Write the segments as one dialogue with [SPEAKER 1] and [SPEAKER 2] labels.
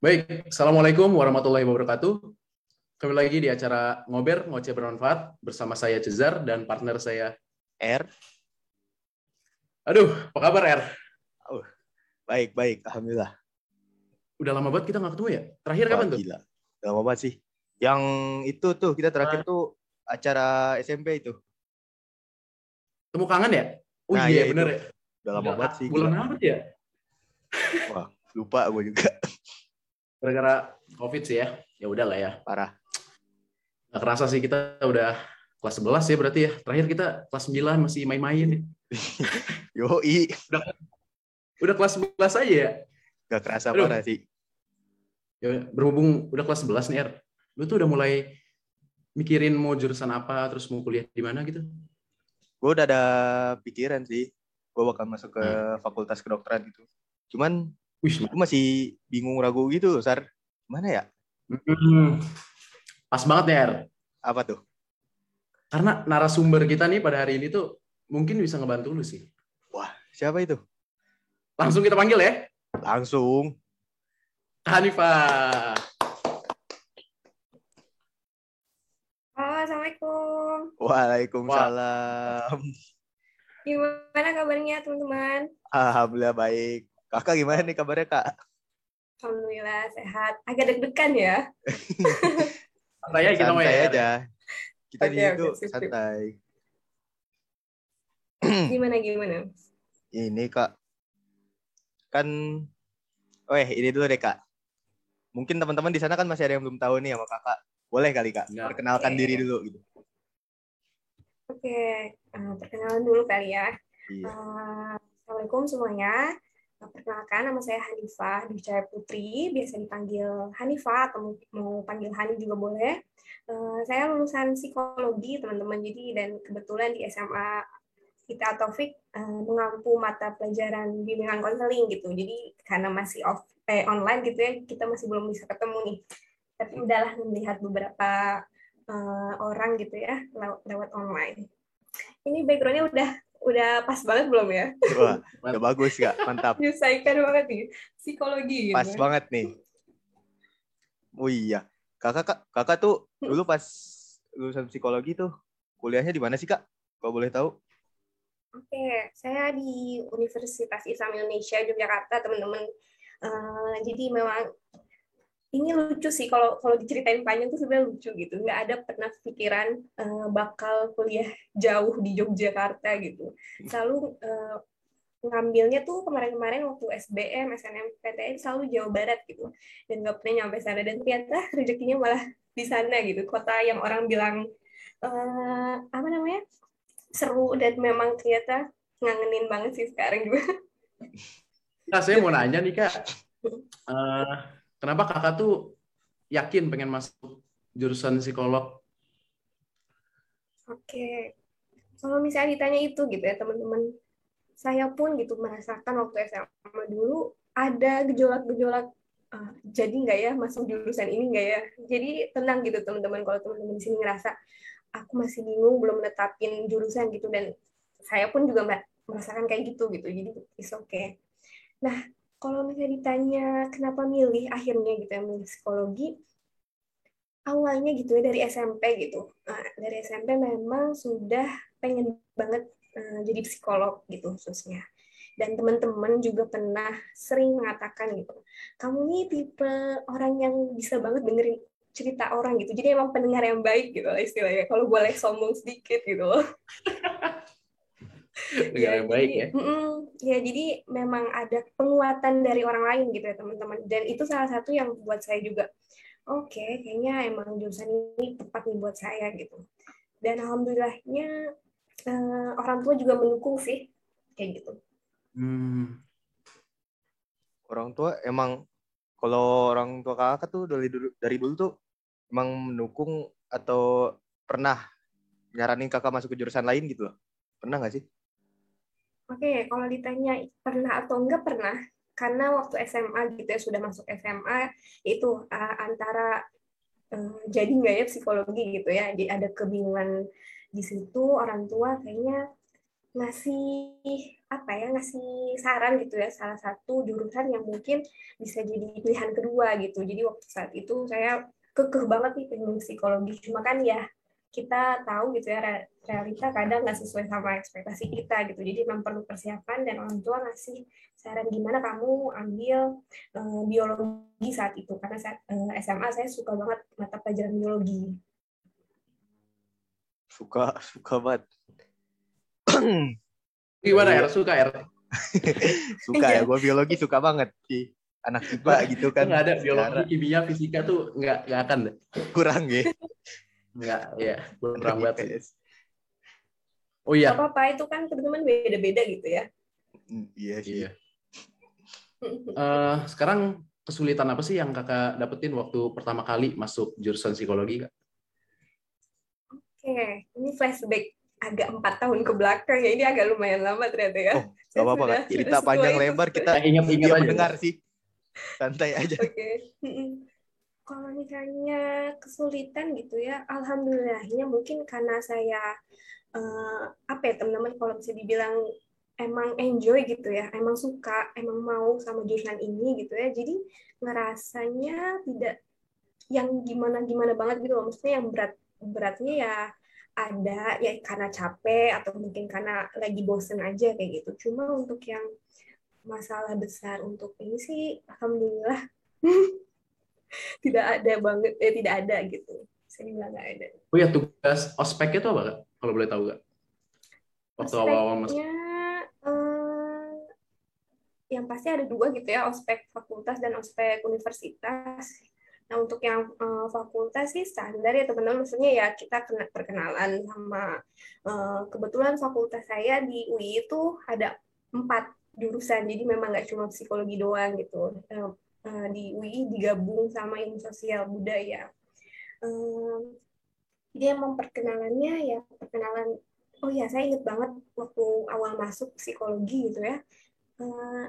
[SPEAKER 1] Baik, Assalamualaikum warahmatullahi wabarakatuh. Kembali lagi di acara Ngober, Ngoceh Bermanfaat, bersama saya Cezar dan partner saya
[SPEAKER 2] R.
[SPEAKER 1] Aduh, apa kabar R?
[SPEAKER 2] Oh, baik, baik. Alhamdulillah.
[SPEAKER 1] Udah lama banget kita nggak ketemu ya? Terakhir
[SPEAKER 2] Wah,
[SPEAKER 1] kapan tuh?
[SPEAKER 2] Gila. Udah lama banget sih. Yang itu tuh, kita terakhir tuh acara SMP itu.
[SPEAKER 1] Temu kangen ya? Oh
[SPEAKER 2] Nah,
[SPEAKER 1] iya,
[SPEAKER 2] iya,
[SPEAKER 1] bener
[SPEAKER 2] itu.
[SPEAKER 1] ya.
[SPEAKER 2] Udah lama banget sih.
[SPEAKER 1] Bulan apa ya?
[SPEAKER 2] Wah, lupa gue juga.
[SPEAKER 1] Gara-gara COVID sih ya. Ya udah lah ya.
[SPEAKER 2] Parah.
[SPEAKER 1] Nggak kerasa sih kita udah kelas 11 ya berarti ya. Terakhir kita kelas 9 masih main-main.
[SPEAKER 2] Yoi.
[SPEAKER 1] Udah kelas 11 aja ya?
[SPEAKER 2] Gak kerasa
[SPEAKER 1] Aduh.
[SPEAKER 2] parah sih.
[SPEAKER 1] ya berhubung udah kelas 11 nih R. Lu tuh udah mulai mikirin mau jurusan apa, terus mau kuliah di mana gitu?
[SPEAKER 2] Gue udah ada pikiran sih. Gue bakal masuk ke
[SPEAKER 1] Hmm.
[SPEAKER 2] fakultas kedokteran gitu. Cuman
[SPEAKER 1] Wih,
[SPEAKER 2] gue masih bingung ragu gitu, Sar. Gimana ya?
[SPEAKER 1] Hmm. Pas banget ya, Er.
[SPEAKER 2] Apa tuh?
[SPEAKER 1] Karena narasumber kita nih pada hari ini tuh mungkin bisa ngebantu lu sih.
[SPEAKER 2] Siapa itu?
[SPEAKER 1] Langsung kita panggil ya.
[SPEAKER 2] Langsung.
[SPEAKER 1] Hanifah.
[SPEAKER 3] Halo, Assalamualaikum.
[SPEAKER 2] Waalaikumsalam.
[SPEAKER 3] Gimana kabarnya, teman-teman?
[SPEAKER 2] Alhamdulillah baik. Kakak gimana nih kabarnya, Kak?
[SPEAKER 3] Alhamdulillah sehat. Agak deg-degan ya.
[SPEAKER 1] Santai aja kita mau
[SPEAKER 2] santai aja. Kita di
[SPEAKER 3] Oke,
[SPEAKER 2] situ
[SPEAKER 3] sip.
[SPEAKER 2] santai.
[SPEAKER 3] Gimana gimana?
[SPEAKER 2] Ini Kak, kan, oh ini dulu deh Kak. Mungkin teman-teman di sana kan masih ada yang belum tahu nih sama Kakak. Boleh kali Kak,
[SPEAKER 1] Ya.
[SPEAKER 2] perkenalkan
[SPEAKER 3] Oke.
[SPEAKER 2] diri dulu gitu.
[SPEAKER 3] Oke, eh, perkenalan dulu kali ya.
[SPEAKER 2] Iya.
[SPEAKER 3] Eh, Assalamualaikum semuanya. Perkenalkan, nama saya Hanifah Dwi Cahaya Putri, biasa dipanggil Hanifah atau mau panggil Hani juga boleh. Eh, Saya lulusan psikologi, teman-teman. Jadi dan kebetulan di SMA kita Taufik eh, mengampu mata pelajaran bimbingan konseling gitu. Jadi karena masih off eh, online gitu ya, kita masih belum bisa ketemu nih. Tapi udahlah melihat beberapa eh, orang gitu ya lew- lewat online. Ini backgroundnya udah udah pas banget belum ya?
[SPEAKER 2] Wah, udah bagus Kak, mantap.
[SPEAKER 3] Menyelesaikan banget nih psikologi gitu.
[SPEAKER 2] Pas banget nih. Oh iya, kakak kak, kakak tuh dulu pas lulusan psikologi tuh kuliahnya di mana sih Kak? Kalau boleh tahu?
[SPEAKER 3] Oke, saya di Universitas Islam Indonesia Yogyakarta, teman-teman. Eh, jadi memang ini lucu sih kalau kalau diceritain panjang tuh sebenarnya lucu gitu. Nggak ada pernah pikiran eh, bakal kuliah jauh di Yogyakarta gitu. Selalu eh, ngambilnya tuh kemarin-kemarin waktu SBM, SNMPTN selalu Jawa Barat gitu. Dan nggak pernah nyampe sana. Dan ternyata rezekinya malah di sana gitu. Kota yang orang bilang eh, apa namanya? seru dan memang ternyata ngangenin banget sih sekarang juga.
[SPEAKER 1] Nah, saya mau nanya nih Kak. Eh, kenapa Kakak tuh yakin pengen masuk jurusan psikolog?
[SPEAKER 3] Oke, kalau misalnya ditanya itu gitu ya teman-teman, saya pun gitu merasakan waktu SMA dulu ada gejolak-gejolak "Ah, jadi nggak ya masuk jurusan ini nggak ya? Jadi tenang gitu teman-teman kalau teman-teman di sini ngerasa aku masih bingung belum menetapin jurusan gitu dan saya pun juga mer- merasakan kayak gitu gitu. Jadi is okay. Nah, kalau misalnya ditanya kenapa milih akhirnya gitu ya milih psikologi, awalnya gitu ya dari SMP gitu. Nah, dari SMP memang sudah pengen banget eh, jadi psikolog gitu khususnya. Dan teman-teman juga pernah sering mengatakan gitu, kamu nih tipe orang yang bisa banget dengerin cerita orang gitu. Jadi emang pendengar yang baik gitu lah istilahnya. Kalau boleh sombong sedikit gitu loh.
[SPEAKER 1] Dengan yang baik ya.
[SPEAKER 3] jadi, mm-mm. ya jadi memang ada penguatan dari orang lain gitu ya teman-teman dan itu salah satu yang buat saya juga oke kayaknya emang jurusan ini tepat nih buat saya gitu dan alhamdulillahnya eh, orang tua juga mendukung sih kayak gitu
[SPEAKER 1] Hmm.
[SPEAKER 2] Orang tua emang kalau orang tua kakak tuh dari dulu, dari dulu tuh emang mendukung atau pernah nyaranin kakak masuk ke jurusan lain gitu loh? Pernah nggak sih?
[SPEAKER 3] Oke, kalau ditanya pernah atau enggak pernah, karena waktu SMA gitu ya sudah masuk SMA itu uh, antara uh, jadi nggak ya psikologi gitu ya, jadi ada kebingungan di situ orang tua kayaknya ngasih apa ya ngasih saran gitu ya salah satu jurusan yang mungkin bisa jadi pilihan kedua gitu. Jadi waktu saat itu saya kekeh banget nih pengen psikologi cuma kan ya kita tahu gitu ya realita kadang nggak sesuai sama ekspektasi kita gitu jadi memang perlu persiapan dan orang tua ngasih saran gimana kamu ambil uh, biologi saat itu karena saat uh, SMA saya suka banget mata pelajaran biologi
[SPEAKER 2] suka suka banget
[SPEAKER 1] Gimana ya? Suka ya?
[SPEAKER 2] suka ya, gue biologi suka banget sih. Anak IPA gitu kan.
[SPEAKER 1] Nggak ada biologi, kimia, fisika tuh nggak nggak akan deh.
[SPEAKER 2] Kurang ya.
[SPEAKER 1] Nggak, ya. Kurang banget sih. Oh iya.
[SPEAKER 3] apa-apa, itu kan teman-teman beda-beda gitu ya.
[SPEAKER 2] Hmm, iya sih. Iya.
[SPEAKER 1] uh, sekarang kesulitan apa sih yang kakak dapetin waktu pertama kali masuk jurusan psikologi kak?
[SPEAKER 3] Oke, ini flashback agak empat tahun ke belakang ya ini agak lumayan lama ternyata ya.
[SPEAKER 2] Oh, gak apa-apa kan. Cerita panjang lebar kita ingat-ingat mendengar sih. Santai aja.
[SPEAKER 3] Oke. Okay. Kalau misalnya kesulitan gitu ya, alhamdulillahnya mungkin karena saya uh, apa ya teman-teman kalau bisa dibilang emang enjoy gitu ya, emang suka, emang mau sama jurusan ini gitu ya. Jadi ngerasanya tidak yang gimana-gimana banget gitu loh. Maksudnya yang berat beratnya ya ada ya karena capek atau mungkin karena lagi bosen aja kayak gitu. Cuma untuk yang masalah besar untuk ini sih alhamdulillah tidak ada banget eh tidak ada gitu. Saya bilang nggak ada.
[SPEAKER 1] Oh ya tugas ospek itu apa kak? Kalau boleh tahu kak?
[SPEAKER 3] Waktu awal-awal masuk. Eh, yang pasti ada dua gitu ya, ospek fakultas dan ospek universitas Nah, untuk yang uh, fakultas sih standar ya teman-teman, maksudnya ya kita kena perkenalan sama uh, kebetulan fakultas saya di UI itu ada empat jurusan, jadi memang nggak cuma psikologi doang gitu. Uh, di UI digabung sama ilmu sosial budaya. Uh, dia memperkenalannya ya perkenalan oh ya saya inget banget waktu awal masuk psikologi gitu ya. Uh,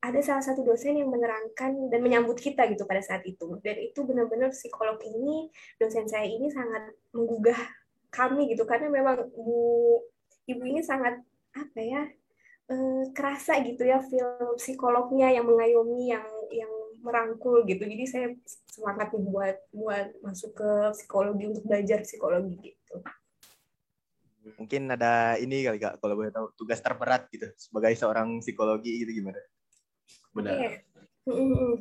[SPEAKER 3] ada salah satu dosen yang menerangkan dan menyambut kita gitu pada saat itu. Dan itu benar-benar psikolog ini dosen saya ini sangat menggugah kami gitu. Karena memang bu ibu ini sangat apa ya eh, kerasa gitu ya feel psikolognya yang mengayomi yang yang merangkul gitu jadi saya semangat nih buat buat masuk ke psikologi untuk belajar psikologi gitu
[SPEAKER 2] mungkin ada ini kali kak kalau boleh tahu tugas terberat gitu sebagai seorang psikologi gitu gimana
[SPEAKER 1] benar. Okay.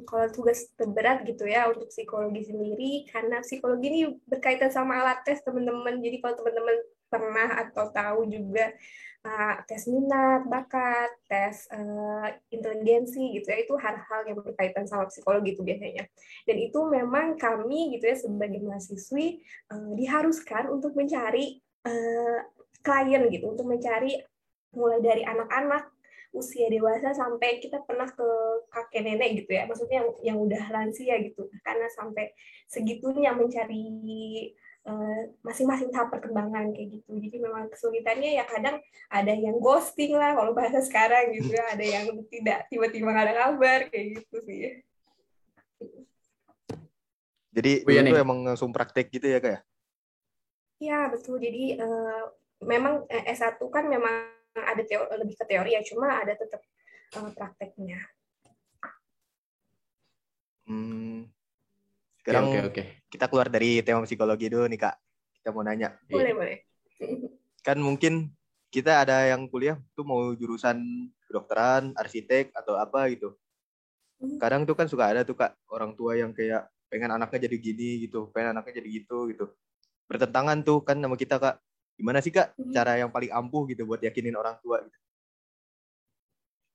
[SPEAKER 3] Kalau tugas terberat gitu ya untuk psikologi sendiri, karena psikologi ini berkaitan sama alat tes teman-teman. Jadi kalau teman-teman pernah atau tahu juga uh, tes minat, bakat, tes uh, inteligensi gitu ya, itu hal-hal yang berkaitan sama psikologi itu biasanya. Dan itu memang kami gitu ya sebagai mahasiswi uh, diharuskan untuk mencari uh, klien gitu, untuk mencari mulai dari anak-anak usia dewasa sampai kita pernah ke kakek nenek gitu ya maksudnya yang, yang udah lansia gitu karena sampai segitunya mencari masing-masing uh, tahap perkembangan kayak gitu. Jadi memang kesulitannya ya kadang ada yang ghosting lah kalau bahasa sekarang gitu ya. Ada yang tidak tiba-tiba nggak ada kabar kayak gitu sih.
[SPEAKER 2] Jadi oh, iya itu emang langsung praktek gitu ya kayak
[SPEAKER 3] ya? Betul. Jadi uh, memang eh, S1 kan memang ada teori, lebih ke teori ya, cuma ada tetap uh, prakteknya.
[SPEAKER 2] Hmm. Sekarang okay, okay, okay. kita keluar dari tema psikologi dulu nih kak. Kita mau nanya.
[SPEAKER 3] Boleh boleh.
[SPEAKER 2] Kan mungkin kita ada yang kuliah tuh mau jurusan kedokteran, arsitek atau apa gitu. Hmm. Kadang tuh kan suka ada tuh kak orang tua yang kayak pengen anaknya jadi gini gitu, pengen anaknya jadi gitu gitu. Bertentangan tuh kan sama kita kak. Gimana sih kak hmm. cara yang paling ampuh gitu buat yakinin orang tua gitu?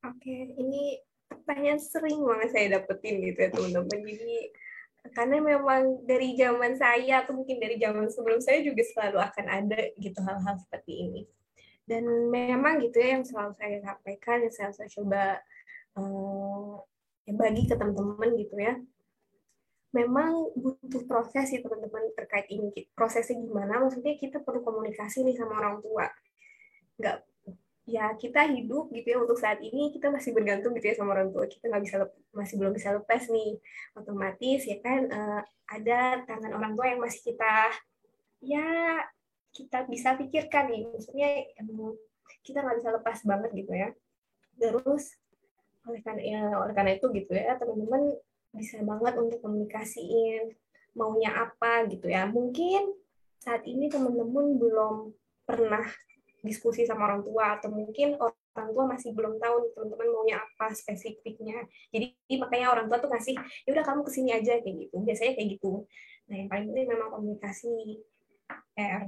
[SPEAKER 3] Oke, ini pertanyaan sering banget saya dapetin gitu ya teman-teman. Jadi karena memang dari zaman saya atau mungkin dari zaman sebelum saya juga selalu akan ada gitu hal-hal seperti ini. Dan memang gitu ya yang selalu saya sampaikan, yang selalu saya coba ya bagi ke teman-teman gitu ya. Memang butuh proses sih teman-teman terkait ini. Prosesnya gimana? Maksudnya kita perlu komunikasi nih sama orang tua. Nggak ya kita hidup gitu ya untuk saat ini kita masih bergantung gitu ya sama orang tua kita nggak bisa masih belum bisa lepas nih. Otomatis ya kan uh, ada tangan orang tua yang masih kita ya kita bisa pikirkan nih. Maksudnya kita nggak bisa lepas banget gitu ya. Terus oleh karena ya oleh karena itu gitu ya teman-teman bisa banget untuk komunikasiin maunya apa gitu ya. Mungkin saat ini teman-teman belum pernah diskusi sama orang tua atau mungkin orang tua masih belum tahu teman-teman maunya apa spesifiknya. Jadi makanya orang tua tuh ngasih ya udah kamu ke sini aja kayak gitu. Biasanya kayak gitu. Nah yang paling penting memang komunikasi R.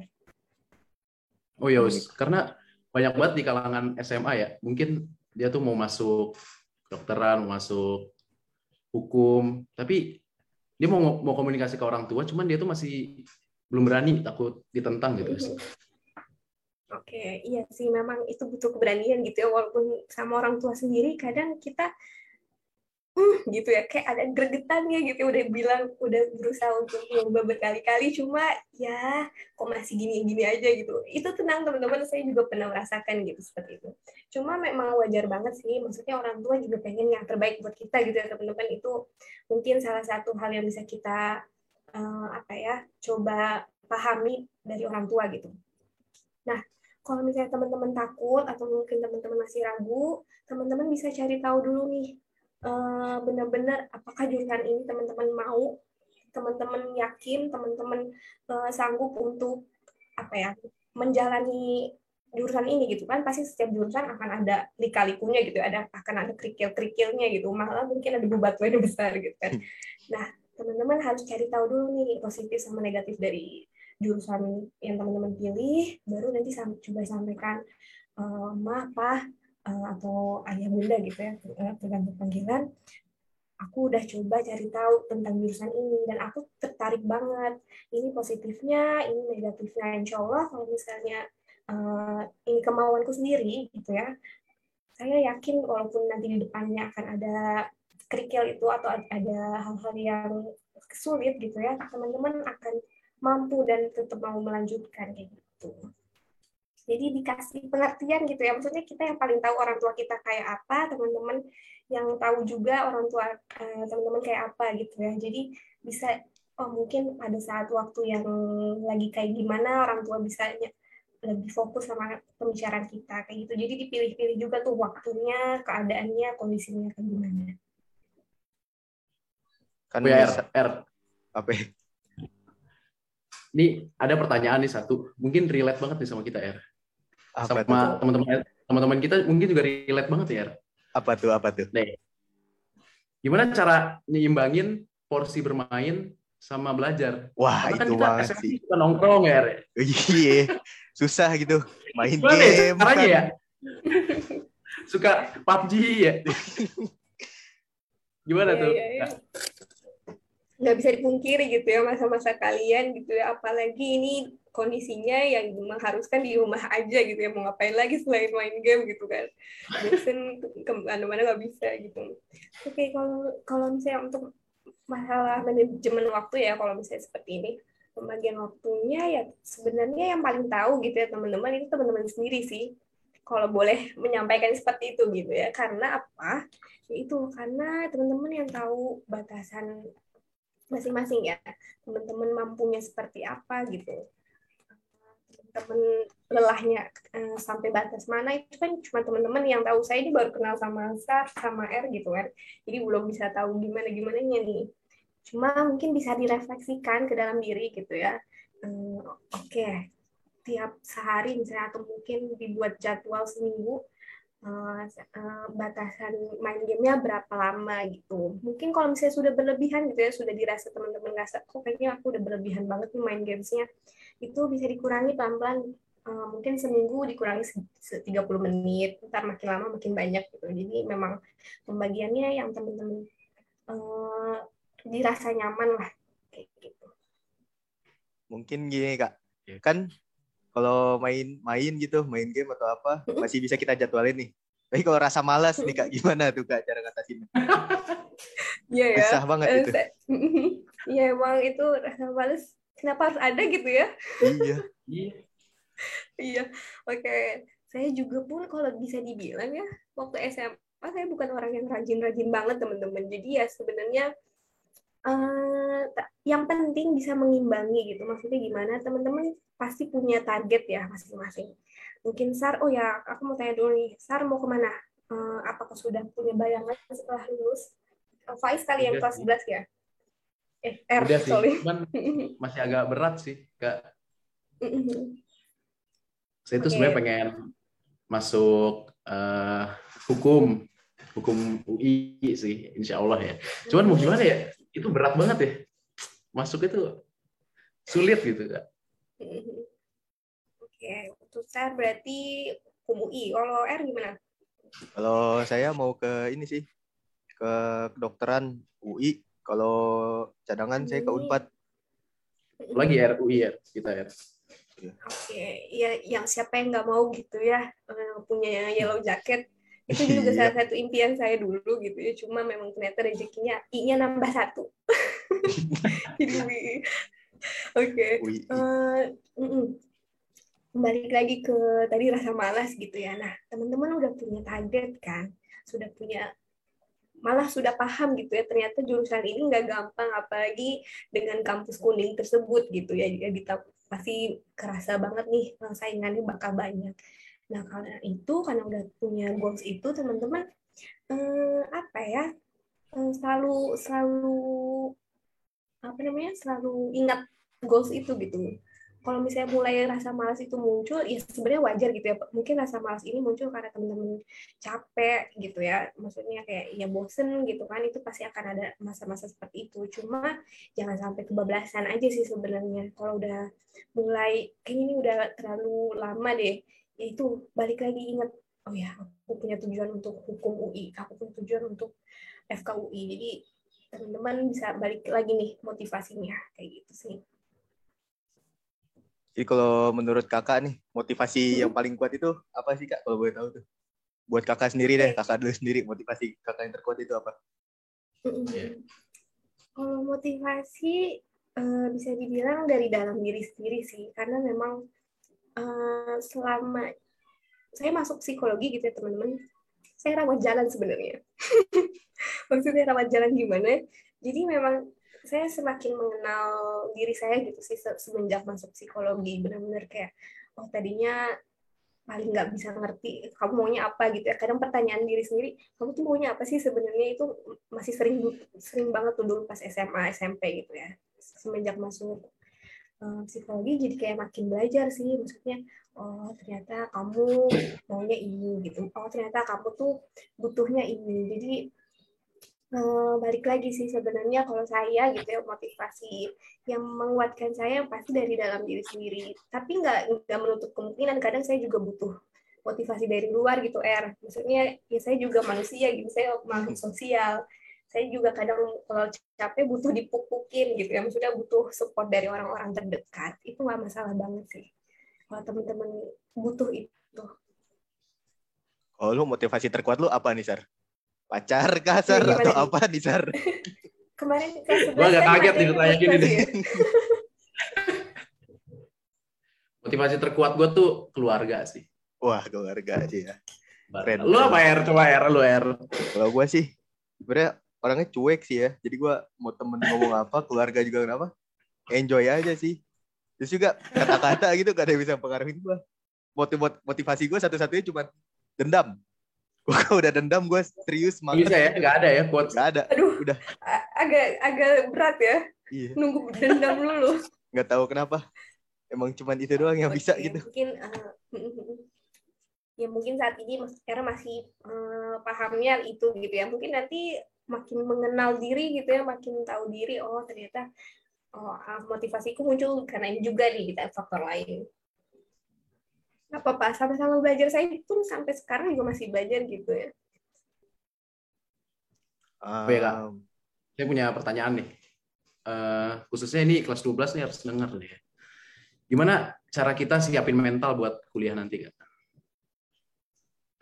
[SPEAKER 1] Oh ya karena banyak banget di kalangan SMA ya mungkin dia tuh mau masuk dokteran, mau masuk hukum, tapi dia mau mau komunikasi ke orang tua, cuman dia tuh masih belum berani, takut ditentang gitu.
[SPEAKER 3] Oke, okay, iya sih memang itu butuh keberanian gitu ya, walaupun sama orang tua sendiri kadang kita hmm, gitu ya kayak ada gregetannya gitu udah bilang udah berusaha untuk nyoba berkali-kali cuma ya kok masih gini-gini aja gitu. Itu tenang teman-teman saya juga pernah merasakan gitu seperti itu. Cuma memang wajar banget sih maksudnya orang tua juga pengen yang terbaik buat kita gitu ya teman-teman. Itu mungkin salah satu hal yang bisa kita uh, apa ya coba pahami dari orang tua gitu. Nah kalau misalnya teman-teman takut atau mungkin teman-teman masih ragu teman-teman bisa cari tahu dulu nih Eh, benar-benar apakah jurusan ini teman-teman mau, teman-teman yakin, teman-teman uh, sanggup untuk apa ya menjalani jurusan ini gitu kan. Pasti setiap jurusan akan ada lika-likunya gitu ada akan ada kerikil-kerikilnya gitu. Malah mungkin ada bebatuan yang besar gitu kan. Nah teman-teman harus cari tahu dulu nih positif sama negatif dari jurusan yang teman-teman pilih baru nanti coba sampaikan uh, ma apa uh, atau ayah bunda gitu ya eh, tergantung panggilan. Aku udah coba cari tahu tentang jurusan ini dan aku tertarik banget. Ini positifnya ini negatifnya. Insya Allah kalau misalnya uh, ini kemauanku sendiri gitu ya saya yakin walaupun nanti di depannya akan ada kerikil itu atau ada hal-hal yang sulit gitu ya teman-teman akan mampu dan tetap mau melanjutkan kayak gitu. Jadi dikasih pengertian gitu ya. Maksudnya kita yang paling tahu orang tua kita kayak apa teman-teman yang tahu juga orang tua eh, teman-teman kayak apa gitu ya. Jadi bisa oh mungkin pada saat waktu yang lagi kayak gimana orang tua bisa lebih fokus sama pembicaraan kita kayak gitu. Jadi dipilih-pilih juga tuh waktunya keadaannya kondisinya kayak gimana.
[SPEAKER 1] Kan R, R. apa ya? Ini ada pertanyaan nih satu mungkin relate banget nih sama kita R apa sama teman-teman teman-teman kita mungkin juga relate banget ya.
[SPEAKER 2] Apa tuh? Apa tuh? Nih.
[SPEAKER 1] Gimana cara nyimbangin porsi bermain sama belajar?
[SPEAKER 2] Wah, Karena kan itu kan banget sih.
[SPEAKER 1] Suka nongkrong ya.
[SPEAKER 2] Iya. Susah gitu. Main Gimana ya game. Caranya kan. ya?
[SPEAKER 1] Suka PUBG ya. Gimana
[SPEAKER 3] ya,
[SPEAKER 1] tuh?
[SPEAKER 3] Ya, ya. Nggak bisa dipungkiri gitu ya masa-masa kalian gitu ya. Apalagi ini kondisinya yang mengharuskan di rumah aja gitu ya. Mau ngapain lagi selain main game gitu kan. Bosen ke mana-mana nggak bisa gitu. Oke okay, kalau kalau misalnya untuk masalah manajemen waktu ya kalau misalnya seperti ini. Pembagian waktunya ya sebenarnya yang paling tahu gitu ya teman-teman itu teman-teman sendiri sih. Kalau boleh menyampaikan seperti itu gitu ya. Karena apa? Itu karena teman-teman yang tahu batasan masing-masing ya. Teman-teman mampunya seperti apa gitu. Teman lelahnya uh, sampai batas mana itu kan cuma teman-teman yang tahu. Saya ini baru kenal sama Sar sama R gitu kan jadi belum bisa tahu gimana gimana nih. Cuma mungkin bisa direfleksikan ke dalam diri gitu ya. Uh, oke okay. tiap sehari misalnya atau mungkin dibuat jadwal seminggu uh, uh, batasan main gamenya berapa lama gitu. Mungkin kalau misalnya sudah berlebihan gitu ya, sudah dirasa teman-teman ngerasa, kok kayaknya aku udah berlebihan banget nih main gamesnya, itu bisa dikurangi pelan-pelan. Uh, mungkin seminggu dikurangi 30 menit, ntar makin lama makin banyak gitu. Jadi memang pembagiannya yang teman-teman dirasa nyaman lah kayak gitu.
[SPEAKER 2] Mungkin gini kak, kan kalau main main gitu main game atau apa masih bisa kita jadwalin nih tapi kalau rasa malas nih kak gimana tuh kak cara ngatasin
[SPEAKER 3] Iya ya.
[SPEAKER 2] Susah banget itu.
[SPEAKER 3] Iya emang itu rasa malas kenapa harus ada gitu ya?
[SPEAKER 2] Iya.
[SPEAKER 3] iya. Oke. Saya juga pun kalau bisa dibilang ya waktu SMA saya bukan orang yang rajin-rajin banget teman-teman. Jadi ya sebenarnya uh, yang penting bisa mengimbangi gitu. Maksudnya gimana? Teman-teman pasti punya target ya masing-masing. Mungkin SAR, oh ya aku mau tanya dulu nih, SAR mau ke mana? uh, apakah sudah punya bayangan setelah lulus? Faiz kali yang kelas 11 ya?
[SPEAKER 1] Eh, R, Udah sih, sorry. cuman masih agak berat sih, Kak. Saya itu okay. sebenarnya pengen masuk uh, hukum, hukum UI sih, insya Allah ya. Cuman mau gimana ya? Itu berat banget ya. Masuk itu sulit gitu, Kak.
[SPEAKER 3] Oke, okay. untuk saya berarti hukum UI. Kalau R gimana?
[SPEAKER 2] Kalau saya mau ke ini sih, ke kedokteran UI. Kalau cadangan UI. saya ke Unpad.
[SPEAKER 1] Lagi RUI ya kita ya.
[SPEAKER 3] Oke, okay. ya yang siapa yang nggak mau gitu ya eh, punya yellow jacket itu juga salah satu impian saya dulu gitu ya. Cuma memang ternyata rezekinya i-nya nambah satu. Jadi oke. Okay. uh, balik lagi ke tadi rasa malas gitu ya. Nah teman-teman udah punya target kan? Sudah punya malah sudah paham gitu ya. Ternyata jurusan ini nggak gampang apalagi dengan kampus kuning tersebut gitu ya. Jadi pasti kerasa banget nih saingannya bakal banyak nah karena itu karena udah punya goals itu teman-teman eh, apa ya eh, selalu selalu apa namanya selalu ingat goals itu gitu kalau misalnya mulai rasa malas itu muncul, ya sebenarnya wajar gitu ya. Mungkin rasa malas ini muncul karena teman-teman capek gitu ya. Maksudnya kayak ya bosen gitu kan, itu pasti akan ada masa-masa seperti itu. Cuma jangan sampai kebablasan aja sih sebenarnya. Kalau udah mulai, kayaknya ini udah terlalu lama deh, itu balik lagi ingat, oh ya aku punya tujuan untuk hukum UI, aku punya tujuan untuk FKUI. Jadi teman-teman bisa balik lagi nih motivasinya kayak gitu sih.
[SPEAKER 2] Jadi kalau menurut kakak nih, motivasi yang paling kuat itu apa sih kak? Kalau boleh tahu tuh. Buat kakak sendiri deh, kakak dulu sendiri, motivasi kakak yang terkuat itu apa?
[SPEAKER 3] Kalau motivasi uh, bisa dibilang dari dalam diri sendiri sih, karena memang uh, selama saya masuk psikologi gitu ya teman-teman, saya rawat jalan sebenarnya. Maksudnya rawat jalan gimana? Jadi memang saya semakin mengenal diri saya gitu sih semenjak masuk psikologi benar-benar kayak oh tadinya paling nggak bisa ngerti kamu maunya apa gitu ya kadang pertanyaan diri sendiri kamu tuh maunya apa sih sebenarnya itu masih sering sering banget tuh dulu pas SMA SMP gitu ya semenjak masuk uh, psikologi jadi kayak makin belajar sih. Maksudnya oh ternyata kamu maunya ini gitu. Oh ternyata kamu tuh butuhnya ini. Jadi uh, balik lagi sih sebenarnya kalau saya gitu ya motivasi yang menguatkan saya pasti dari dalam diri sendiri. Tapi nggak nggak menutup kemungkinan kadang saya juga butuh motivasi dari luar gitu er maksudnya ya saya juga manusia gitu saya makhluk sosial saya juga kadang kalau capek butuh dipupukin gitu ya maksudnya butuh support dari orang-orang terdekat itu nggak masalah banget sih kalau teman-teman butuh itu
[SPEAKER 2] Oh, lu motivasi terkuat lu apa nih, Sar? Pacar kasar ya, atau apa nih, Sar?
[SPEAKER 3] Kemarin kelas
[SPEAKER 1] Gue agak kaget nih tanya gini deh. Motivasi terkuat gue tuh keluarga sih.
[SPEAKER 2] Wah, keluarga sih ya.
[SPEAKER 1] Keren. Lu apa R? Coba R, lu R.
[SPEAKER 2] Kalau gue sih, sebenarnya orangnya cuek sih ya. Jadi gue mau temen ngomong apa, keluarga juga kenapa, enjoy aja sih. Terus juga kata-kata gitu gak ada yang bisa pengaruhin gue. Motivasi gue satu-satunya cuma dendam. Gue udah dendam gue serius
[SPEAKER 1] banget. Bisa ya, nggak ada ya quotes.
[SPEAKER 2] Nggak ada.
[SPEAKER 3] Aduh, udah. Agak agak berat ya. Iya. Nunggu dendam dulu.
[SPEAKER 2] Nggak tahu kenapa. Emang cuma itu doang yang bisa gitu.
[SPEAKER 3] Mungkin uh, ya mungkin saat ini karena masih uh, pahamnya itu gitu ya. Mungkin nanti makin mengenal diri gitu ya, makin tahu diri. Oh ternyata oh motivasiku muncul karena ini juga nih kita faktor lain. Nggak apa-apa sama-sama belajar. Saya pun sampai sekarang juga masih belajar gitu ya.
[SPEAKER 1] Um, ya kak? Saya punya pertanyaan nih. Uh, khususnya ini kelas 12 nih harus dengar nih ya. gimana cara kita siapin mental buat kuliah nanti kak?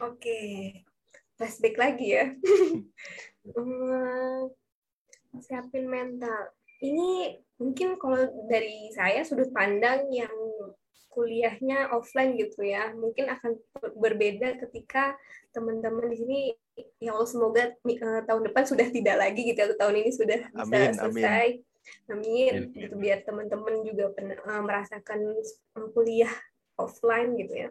[SPEAKER 3] Oke. Flashback lagi ya hmm, siapin mental. Ini mungkin kalau dari saya sudut pandang yang kuliahnya offline gitu ya mungkin akan berbeda ketika teman-teman di sini ya Allah semoga uh, tahun depan sudah tidak lagi gitu atau tahun ini sudah bisa amin, selesai. Amin, amin gitu biar teman-teman juga pernah, uh, merasakan kuliah offline gitu ya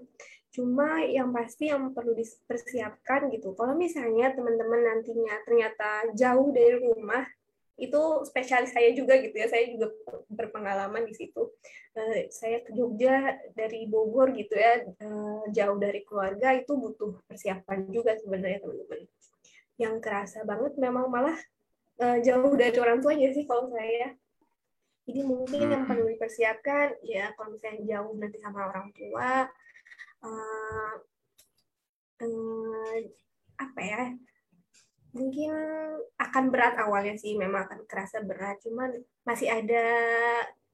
[SPEAKER 3] Cuma yang pasti yang perlu dipersiapkan gitu. Kalau misalnya teman-teman nantinya ternyata jauh dari rumah, itu spesialis saya juga gitu ya. Saya juga berpengalaman di situ. Eh, saya ke Jogja dari Bogor gitu ya, eh, jauh dari keluarga itu butuh persiapan juga sebenarnya teman-teman. Yang kerasa banget memang malah eh, jauh dari orang tua aja sih kalau saya. Jadi mungkin yang perlu dipersiapkan ya kalau misalnya jauh nanti sama orang tua, uh, uh, apa ya? Mungkin akan berat awalnya sih memang akan kerasa berat. Cuman masih ada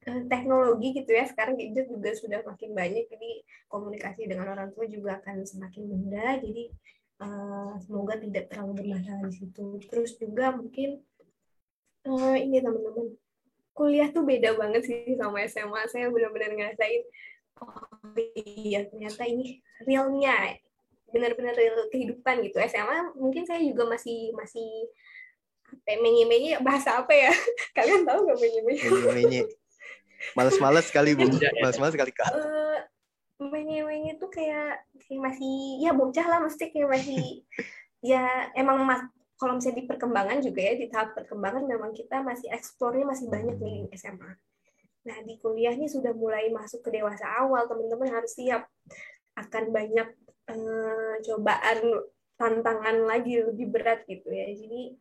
[SPEAKER 3] uh, teknologi gitu ya. Sekarang gadget juga sudah makin banyak jadi komunikasi dengan orang tua juga akan semakin mudah. Jadi uh, semoga tidak terlalu bermasalah di situ. Terus juga mungkin uh, ini teman-teman kuliah tuh beda banget sih sama SMA saya benar-benar ngerasain oh iya ternyata ini realnya benar-benar real kehidupan gitu. SMA mungkin saya juga masih masih apa menye menye bahasa apa ya? Kalian tahu nggak menye menye
[SPEAKER 2] menye males-males sekali bu. Males-males sekali kak. Uh,
[SPEAKER 3] menye menye tuh kayak, kayak masih ya bocah lah mesti kayak masih ya emang mas kalau misalnya di perkembangan juga ya di tahap perkembangan memang kita masih eksplornya masih banyak nih SMA Nah, di kuliah ini sudah mulai masuk ke dewasa awal, teman-teman harus siap akan banyak eh, cobaan tantangan lagi lebih berat gitu ya. Jadi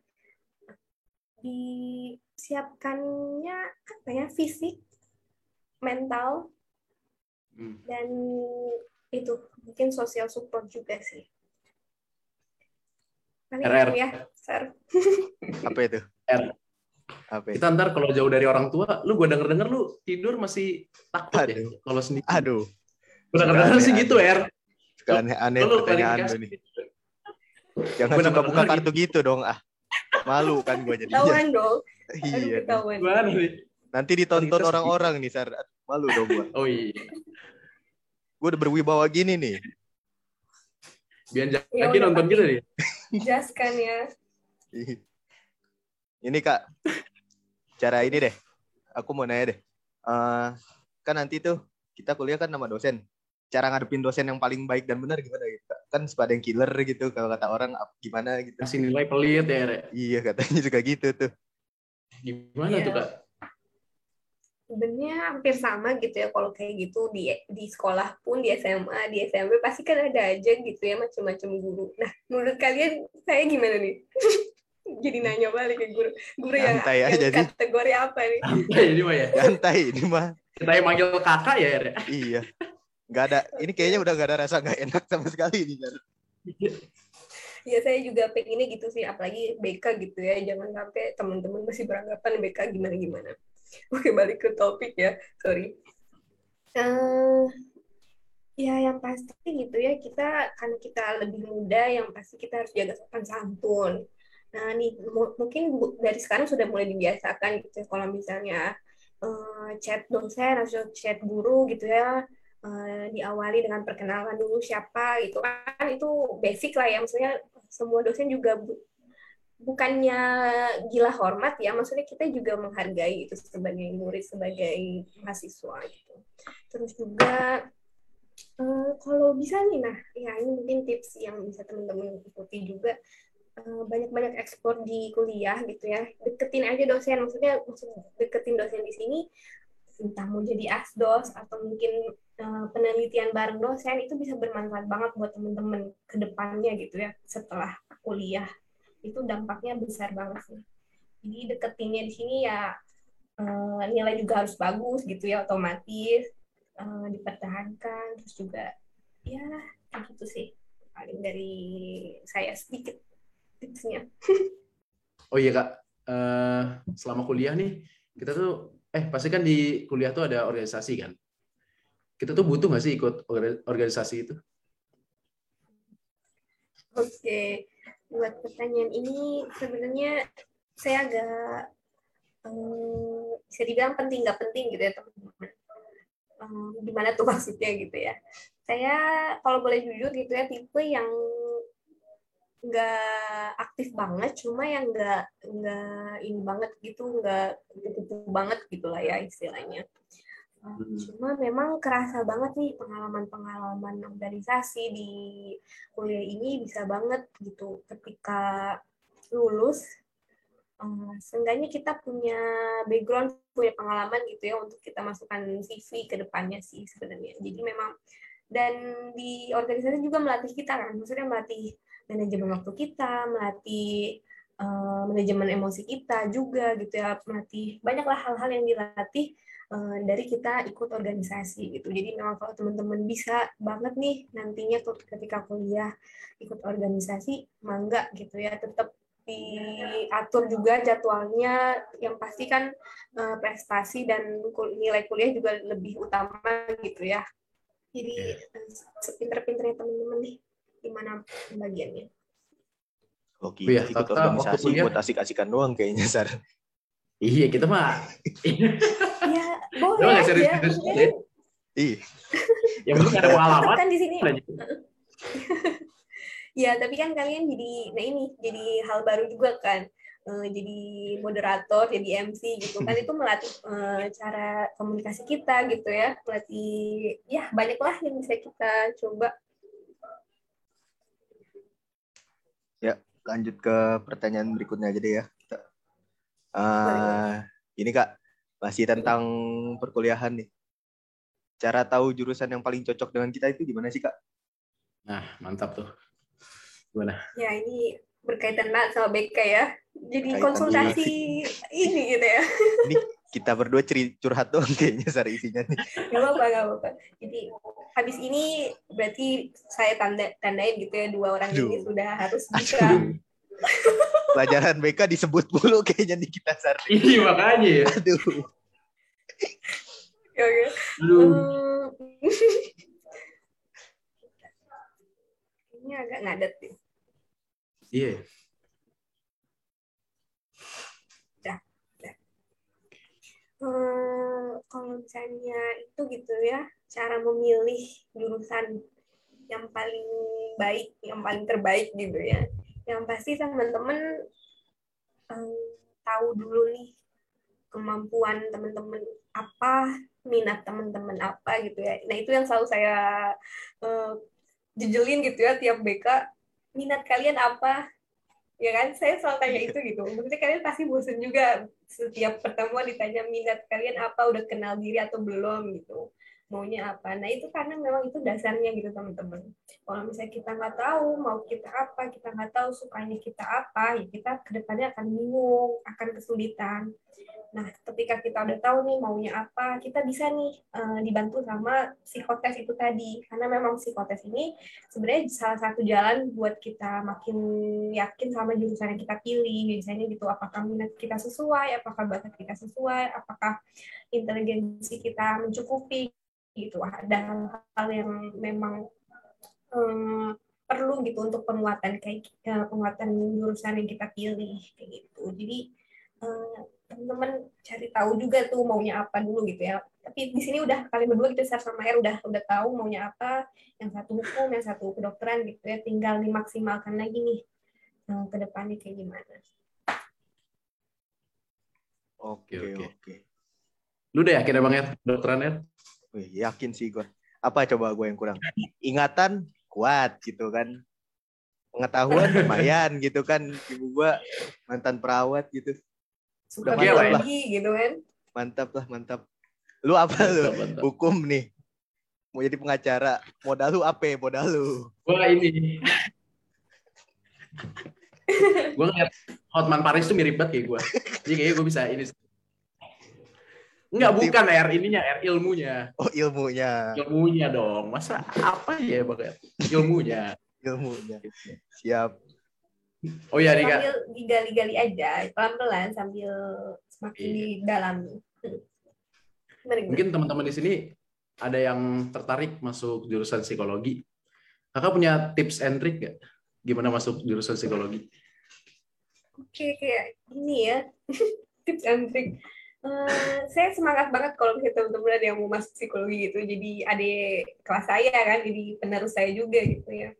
[SPEAKER 3] disiapkannya apa ya fisik, mental, hmm. dan itu mungkin sosial support juga sih.
[SPEAKER 1] RR.
[SPEAKER 3] ya, Sir.
[SPEAKER 2] Apa itu?
[SPEAKER 1] R. Apa Kita ntar kalau jauh dari orang tua, lu gue denger denger lu tidur masih takut ya Aduh. ya kalau sendiri.
[SPEAKER 2] Aduh.
[SPEAKER 1] Gue denger denger sih gitu Er.
[SPEAKER 2] Suka aneh-aneh pertanyaan lu nih. Jangan suka buka kartu gitu. gitu dong ah. Malu kan gue jadi.
[SPEAKER 3] Tahuan dong.
[SPEAKER 2] iya. Nanti ditonton orang-orang nih Sar. Malu dong gue.
[SPEAKER 1] Oh iya.
[SPEAKER 2] Gue udah berwibawa gini nih.
[SPEAKER 1] Biar jadi ya, nonton kita nih.
[SPEAKER 3] Jelaskan ya.
[SPEAKER 2] Ini kak, cara ini deh. Aku mau nanya deh. Uh, kan nanti tuh kita kuliah kan sama dosen. Cara ngadepin dosen yang paling baik dan benar gimana gitu? Kan sepada yang killer gitu kalau kata orang gimana gitu.
[SPEAKER 1] Kasih nilai pelit ya, Re.
[SPEAKER 2] Iya katanya juga gitu tuh.
[SPEAKER 1] Gimana yeah. tuh kak?
[SPEAKER 3] sebenarnya hampir sama gitu ya kalau kayak gitu di di sekolah pun di SMA di SMP pasti kan ada aja gitu ya macam-macam guru. Nah menurut kalian saya gimana nih? jadi nanya balik ke guru. Guru yang,
[SPEAKER 2] Santai yang
[SPEAKER 3] aja kategori apa nih
[SPEAKER 1] Santai ini mah ya.
[SPEAKER 2] Santai ini mah.
[SPEAKER 1] Kita yang manggil kakak ya ya
[SPEAKER 2] iya. Nggak ada. Ini kayaknya udah gak ada rasa nggak enak sama sekali ini
[SPEAKER 3] ya saya juga pengennya gitu sih apalagi BK gitu ya. Jangan sampai teman-teman masih beranggapan BK gimana gimana oke balik ke topik ya. Sorry. Uh, ya yang pasti gitu ya kita karena kita lebih muda yang pasti kita harus jaga sopan santun Nah, nih mungkin dari sekarang sudah mulai dibiasakan gitu ya, kalau misalnya uh, chat dosen atau chat guru gitu ya uh, diawali dengan perkenalan dulu siapa gitu kan itu basic lah ya maksudnya semua dosen juga bu bukannya gila hormat ya maksudnya kita juga menghargai itu sebagai murid sebagai mahasiswa gitu. Terus juga uh, kalau bisa nih nah ya ini mungkin tips yang bisa teman-teman ikuti juga banyak-banyak ekspor di kuliah gitu ya. Deketin aja dosen maksudnya maksud deketin dosen di sini entah mau jadi asdos atau mungkin uh, penelitian bareng dosen itu bisa bermanfaat banget buat temen-temen ke depannya gitu ya setelah kuliah. Itu dampaknya besar banget sih. Jadi deketinnya di sini ya uh, nilai juga harus bagus gitu ya otomatis uh, dipertahankan. Terus juga ya gitu sih paling dari saya sedikit tipsnya.
[SPEAKER 1] oh iya kak, uh, selama kuliah nih kita tuh eh pasti kan di kuliah tuh ada organisasi kan. Kita tuh butuh nggak sih ikut organisasi itu?
[SPEAKER 3] Oke, buat pertanyaan ini sebenarnya saya agak um, bisa dibilang penting nggak penting gitu ya teman-teman. Um, gimana tuh maksudnya gitu ya? Saya kalau boleh jujur gitu ya tipe yang nggak aktif banget cuma yang nggak nggak ini banget gitu nggak kupu-kupu banget gitulah ya istilahnya Hmm. Cuma memang kerasa banget nih pengalaman-pengalaman organisasi di kuliah ini bisa banget gitu ketika lulus um, seenggaknya kita punya background, punya pengalaman gitu ya untuk kita masukkan CV ke depannya sih sebenarnya. Jadi memang dan di organisasi juga melatih kita kan, maksudnya melatih manajemen waktu kita, melatih uh, manajemen emosi kita juga gitu ya, melatih banyaklah hal-hal yang dilatih uh, dari kita ikut organisasi gitu. Jadi memang kalau teman-teman bisa banget nih nantinya ketika kuliah ikut organisasi, mangga gitu ya, tetap diatur juga jadwalnya yang pasti kan uh, prestasi dan nilai kuliah juga lebih utama gitu ya jadi yeah. sepinter-pinternya teman-teman nih gimana pembagiannya
[SPEAKER 2] Oke, oh, iya, ikut organisasi buat asik-asikan doang kayaknya, Sar.
[SPEAKER 1] Iya, kita mah.
[SPEAKER 3] ya, boleh aja. Serius,
[SPEAKER 2] serius, Iya.
[SPEAKER 1] Yang penting ada pengalaman.
[SPEAKER 3] Kan di sini. ya tapi kan kalian jadi nah ini jadi hal baru juga kan uh, jadi moderator jadi MC gitu kan itu melatih uh, cara komunikasi kita gitu ya melatih ya banyaklah yang bisa kita coba
[SPEAKER 2] ya lanjut ke pertanyaan berikutnya aja deh ya uh, ini kak masih tentang perkuliahan nih cara tahu jurusan yang paling cocok dengan kita itu gimana sih kak
[SPEAKER 1] nah mantap tuh Gimana?
[SPEAKER 3] Ya ini berkaitan banget sama BK ya. Jadi Kaitan konsultasi ini gitu ya.
[SPEAKER 2] Ini kita berdua ceri curhat doang kayaknya sari isinya nih.
[SPEAKER 3] Gak apa-apa, gak apa-apa. Jadi habis ini berarti saya tanda tandain gitu ya dua orang Aduh. ini sudah harus bisa.
[SPEAKER 2] Pelajaran BK disebut dulu kayaknya nih kita sari.
[SPEAKER 1] Iya makanya ya.
[SPEAKER 2] Aduh.
[SPEAKER 3] Oke. Okay. Aduh. ini agak ngadet nih.
[SPEAKER 1] Iya.
[SPEAKER 3] Udah, udah. Hmm, kalau misalnya itu gitu ya, cara memilih jurusan yang paling baik, yang paling terbaik gitu ya. Yang pasti teman-teman tahu dulu nih kemampuan teman-teman apa, minat teman-teman apa gitu ya. Nah itu yang selalu saya uh, jejelin gitu ya tiap BK minat kalian apa ya kan? Saya selalu tanya itu gitu. Maksudnya kalian pasti bosan juga setiap pertemuan ditanya minat kalian apa udah kenal diri atau belum gitu. Maunya apa? Nah itu karena memang itu dasarnya gitu teman-teman. Kalau misalnya kita nggak tahu mau kita apa kita nggak tahu sukanya kita apa ya kita ke depannya akan bingung akan kesulitan Nah, ketika kita udah tahu nih maunya apa, kita bisa nih uh, dibantu sama psikotes itu tadi. Karena memang psikotes ini sebenarnya salah satu jalan buat kita makin yakin sama jurusan yang kita pilih. Biasanya gitu, apakah minat kita sesuai, apakah bakat kita sesuai, apakah inteligensi kita mencukupi gitu. Ada hal yang memang um, perlu gitu untuk penguatan kayak uh, penguatan jurusan yang kita pilih kayak gitu. Jadi teman-teman cari tahu juga tuh maunya apa dulu gitu ya. Tapi di sini udah kalian berdua gitu Sar sama Air udah udah tahu maunya apa, yang satu hukum, yang satu kedokteran gitu ya. Tinggal dimaksimalkan lagi nih eh, ke depannya kayak gimana.
[SPEAKER 2] Oke, oke. oke.
[SPEAKER 1] Lu udah yakin ya Bang Er, kedokteran Er?
[SPEAKER 2] Wih, yakin sih gue. Apa coba gue yang kurang? Ingatan kuat gitu kan. Pengetahuan lumayan gitu kan. Ibu gue mantan perawat gitu
[SPEAKER 3] suka lagi gitu kan
[SPEAKER 2] mantap lah mantap lu apa lu mantap. hukum nih mau jadi pengacara modal lu apa modal lu
[SPEAKER 1] gua ini gue ngeliat Hotman Paris tuh mirip banget kayak gue jadi kayaknya gue bisa ini Enggak, bukan R ininya, R ilmunya.
[SPEAKER 2] Oh, ilmunya.
[SPEAKER 1] Ilmunya dong. Masa apa ya, Bang? Ilmunya.
[SPEAKER 2] ilmunya. Siap.
[SPEAKER 1] Oh iya, Rika.
[SPEAKER 3] Sambil digali-gali aja, pelan-pelan sambil semakin iya. didalami.
[SPEAKER 1] Mungkin teman-teman di sini ada yang tertarik masuk jurusan psikologi. Kakak punya tips and trick nggak? Gimana masuk jurusan psikologi?
[SPEAKER 3] Oke, kayak gini ya. tips and trick. Uh, saya semangat banget kalau misalnya teman-teman ada yang mau masuk psikologi gitu. Jadi ada kelas saya kan, jadi penerus saya juga gitu ya.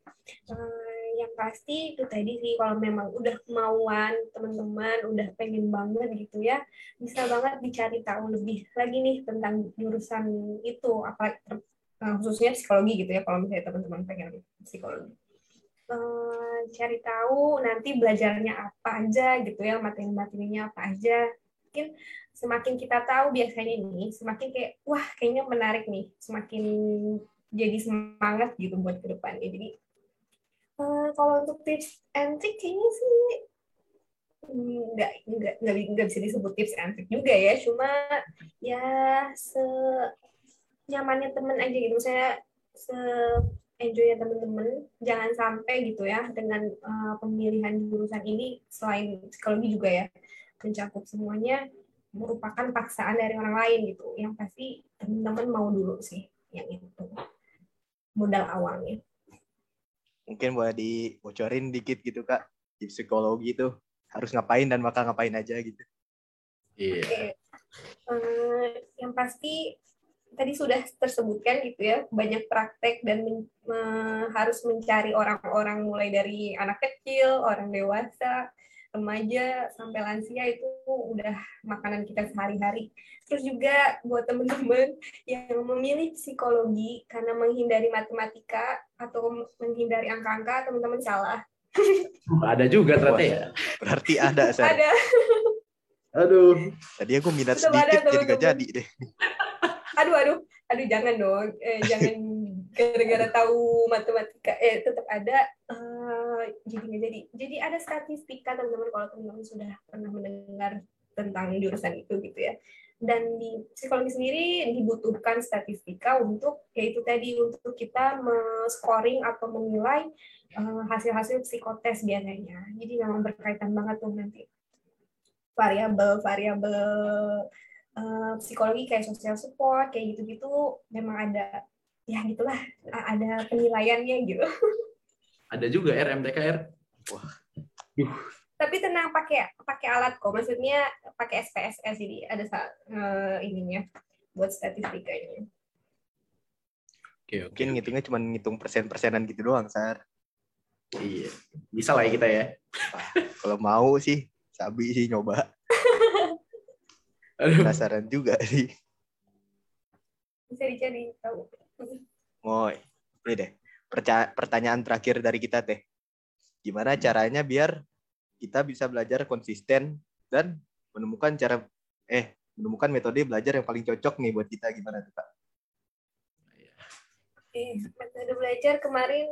[SPEAKER 3] Uh, yang pasti itu tadi sih kalau memang udah kemauan teman-teman udah pengen banget gitu ya bisa banget dicari tahu lebih lagi nih tentang jurusan itu apa eh, khususnya psikologi gitu ya kalau misalnya teman-teman pengen psikologi. Uh, cari tahu nanti belajarnya apa aja gitu ya materi-materinya apa aja. Mungkin semakin kita tahu biasanya nih semakin kayak wah kayaknya menarik nih semakin jadi semangat gitu buat ke depannya. Jadi kalau untuk tips and trick kayaknya sih nggak nggak nggak nggak bisa disebut tips and trick juga ya. Cuma ya se nyamannya temen aja gitu. Saya se enjoy ya teman-teman jangan sampai gitu ya dengan uh, pemilihan jurusan ini selain psikologi juga ya mencakup semuanya merupakan paksaan dari orang lain gitu. Yang pasti teman-teman mau dulu sih yang itu. Modal awalnya
[SPEAKER 2] mungkin boleh dibocorin dikit gitu kak. Di psikologi itu harus ngapain dan bakal ngapain aja gitu.
[SPEAKER 1] Iya.
[SPEAKER 3] Oke. Eh, yang pasti tadi sudah tersebutkan gitu ya banyak praktek dan men- me- harus mencari orang-orang mulai dari anak kecil orang dewasa remaja sampai lansia itu udah makanan kita sehari-hari. Terus juga buat teman-teman yang memilih psikologi karena menghindari matematika atau menghindari angka-angka teman-teman salah.
[SPEAKER 1] Ada juga ternyata ya.
[SPEAKER 2] Berarti ada Sar.
[SPEAKER 3] ada.
[SPEAKER 1] Aduh.
[SPEAKER 2] Tadi aku minat
[SPEAKER 3] Tetap ada,
[SPEAKER 2] sedikit jadi gak jadi deh.
[SPEAKER 3] Aduh aduh. Aduh jangan dong. Eh, jangan gara-gara tahu matematika. Eh tetap ada. Eh, jadi jadi. Jadi ada statistika teman-teman kalau teman-teman sudah pernah mendengar tentang jurusan itu gitu ya. Dan di psikologi sendiri dibutuhkan statistika untuk yaitu tadi untuk kita men-scoring atau menilai eh, hasil-hasil psikotes biasanya. Jadi memang berkaitan banget tuh nanti. Variabel variabel eh, psikologi kayak social support kayak gitu-gitu memang ada ya gitulah ada penilaiannya gitu
[SPEAKER 1] ada juga RMTKR
[SPEAKER 3] tapi tenang pakai pakai alat kok. Maksudnya pakai SPSS jadi ada eh, ininya buat statistikanya.
[SPEAKER 1] Oke oke
[SPEAKER 2] mungkin ngitungnya cuma ngitung persen-persenan gitu doang Sar.
[SPEAKER 1] Iya. Bisa lah ya kita ya.
[SPEAKER 2] Kalau mau sih sabi sih nyoba.
[SPEAKER 1] Aduh.
[SPEAKER 2] Penasaran juga sih.
[SPEAKER 3] Bisa dicari tahu.
[SPEAKER 2] Moy, ini deh. Pertanyaan terakhir dari kita teh. Gimana caranya biar kita bisa belajar konsisten dan menemukan cara eh menemukan metode belajar yang paling cocok nih buat kita gimana tuh Kak?
[SPEAKER 3] eh, metode belajar kemarin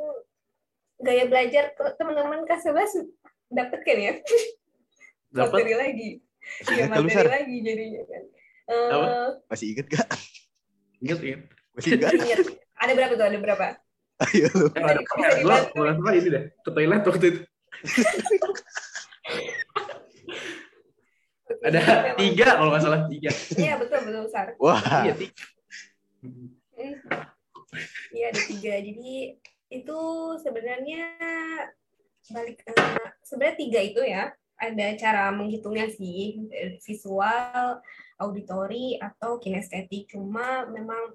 [SPEAKER 3] gaya belajar teman-teman kelas 11 dapet kan ya
[SPEAKER 1] dapat
[SPEAKER 3] materi lagi ya
[SPEAKER 2] ingat lu,
[SPEAKER 3] materi lagi jadinya kan Eh?
[SPEAKER 2] Masih inget gak?
[SPEAKER 1] inget inget
[SPEAKER 2] Masih ingat?
[SPEAKER 3] ingat. ada berapa tuh ada berapa
[SPEAKER 2] Ayo lu.
[SPEAKER 1] kan ada gue ini deh ke toilet waktu itu ada tiga kalau nggak salah tiga
[SPEAKER 3] Iya betul betul Sar.
[SPEAKER 2] Wah,
[SPEAKER 1] iya tiga
[SPEAKER 3] Hmm. Iya ada tiga. Jadi itu sebenarnya balik eh, sebenarnya tiga itu ya ada cara menghitungnya sih eh, visual, auditori atau kinestetik. Cuma memang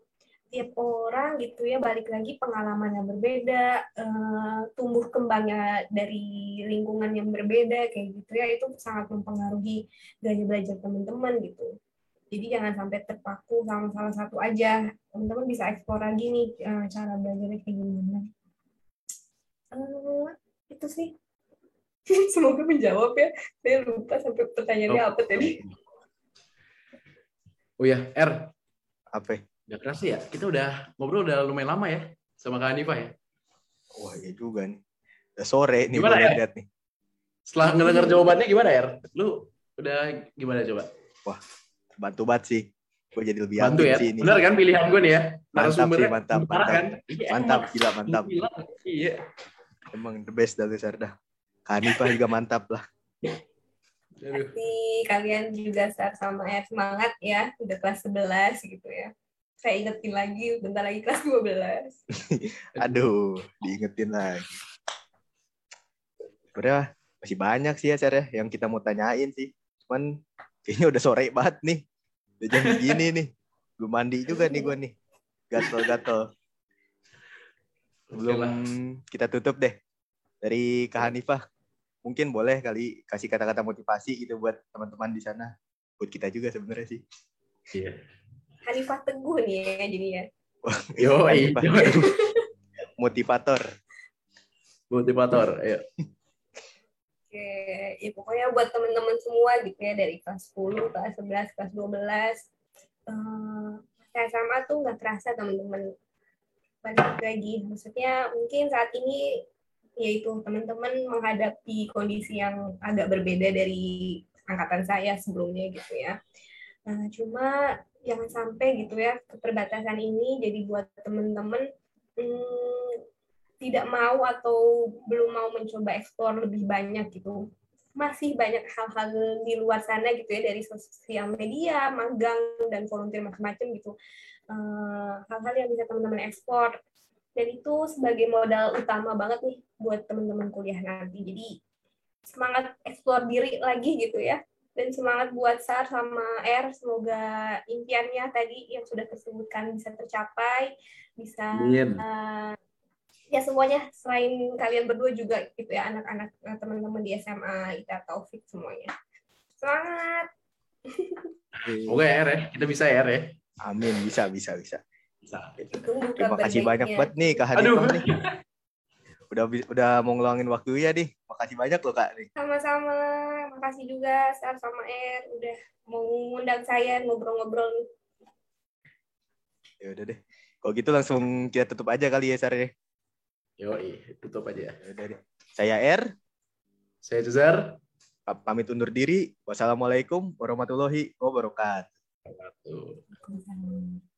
[SPEAKER 3] tiap orang gitu ya balik lagi pengalaman yang berbeda, eh, tumbuh kembangnya dari lingkungan yang berbeda kayak gitu ya itu sangat mempengaruhi gaya belajar teman-teman gitu. Jadi jangan sampai terpaku sama salah satu aja. Teman-teman bisa eksplor lagi nih eh, cara belajarnya kayak gimana. Eh, itu sih. Semoga menjawab ya. Saya lupa sampai pertanyaannya apa tadi.
[SPEAKER 1] oh ya R
[SPEAKER 2] apa?
[SPEAKER 1] Gak kerasa ya kita udah ngobrol udah lumayan lama ya sama Kak Hanifah ya
[SPEAKER 2] Wah, iya juga nih. Udah sore nih
[SPEAKER 1] Gimana ya?
[SPEAKER 2] lihat nih.
[SPEAKER 1] setelah ngedengar jawabannya gimana R lu udah gimana coba
[SPEAKER 2] Bantu banget sih. Gue jadi lebih
[SPEAKER 1] bantu ya
[SPEAKER 2] sih ini.
[SPEAKER 1] benar kan pilihan gue nih ya
[SPEAKER 2] Mantap sih, mantap, mantap.
[SPEAKER 1] kan Iya,
[SPEAKER 2] Mantap, gila mantap.
[SPEAKER 1] Gila. iya
[SPEAKER 2] Emang the best dari Sarda. Kanifah juga mantap lah.
[SPEAKER 1] Aduh.
[SPEAKER 3] Nanti kalian juga start sama R semangat ya. Udah kelas 11 gitu ya. Saya ingetin lagi, bentar lagi kelas 12.
[SPEAKER 2] Aduh, diingetin lagi. Sebenarnya masih banyak sih ya, Sar, ya, yang kita mau tanyain sih. Cuman kayaknya udah sore banget nih. Udah jam begini nih. Belum mandi juga nih gue nih. Gatel-gatel. Belum kita tutup deh. dari Kak Hanifah mungkin boleh kali kasih kata-kata motivasi gitu buat teman-teman di sana buat kita juga sebenarnya sih
[SPEAKER 1] Iya.
[SPEAKER 3] Hanifah Teguh nih ya jadinya.
[SPEAKER 1] Yo,
[SPEAKER 2] motivator
[SPEAKER 1] motivator. Ayo.
[SPEAKER 3] Oke, ya pokoknya buat teman-teman semua gitu ya dari kelas 10, kelas 11, kelas 12 eh SMA tuh nggak terasa teman-teman balik lagi. Maksudnya mungkin saat ini yaitu teman-teman menghadapi kondisi yang agak berbeda dari angkatan saya sebelumnya gitu ya. Nah, cuma jangan sampai gitu ya keterbatasan ini jadi buat teman-teman hmm, tidak mau atau belum mau mencoba eksplor lebih banyak gitu. Masih banyak hal-hal di luar sana gitu ya dari sosial media magang dan volunteer macam-macam gitu. Eh, hal-hal yang bisa teman-teman ekspor dan itu sebagai modal utama banget nih buat teman-teman kuliah nanti. Jadi semangat eksplor diri lagi gitu ya dan semangat buat SAR sama R. Semoga impiannya tadi yang sudah tersebutkan bisa tercapai bisa eh, ya semuanya selain kalian berdua juga gitu ya anak-anak eh, teman-teman di SMA Ita Taufik semuanya. Semangat!
[SPEAKER 1] Semoga ya, R ya. Kita bisa ya, R ya.
[SPEAKER 2] amin bisa bisa bisa.
[SPEAKER 1] Bisa.
[SPEAKER 2] terima kasih banyak buat nih Kak
[SPEAKER 1] Aduh.
[SPEAKER 2] Hanifah nih. Udah udah mau ngeluangin waktu ya nih. Makasih banyak loh Kak nih.
[SPEAKER 3] Sama-sama makasih juga Sar sama R udah mau ngundang saya ngobrol-ngobrol nih
[SPEAKER 2] ya udah deh kalau gitu langsung kita tutup aja kali ya Sar ya
[SPEAKER 1] Yo, tutup aja.
[SPEAKER 2] Ya udah deh. saya R
[SPEAKER 1] Saya Cesar.
[SPEAKER 2] pamit undur diri wassalamualaikum warahmatullahi wabarakatuh.
[SPEAKER 3] Waalaikumsalam.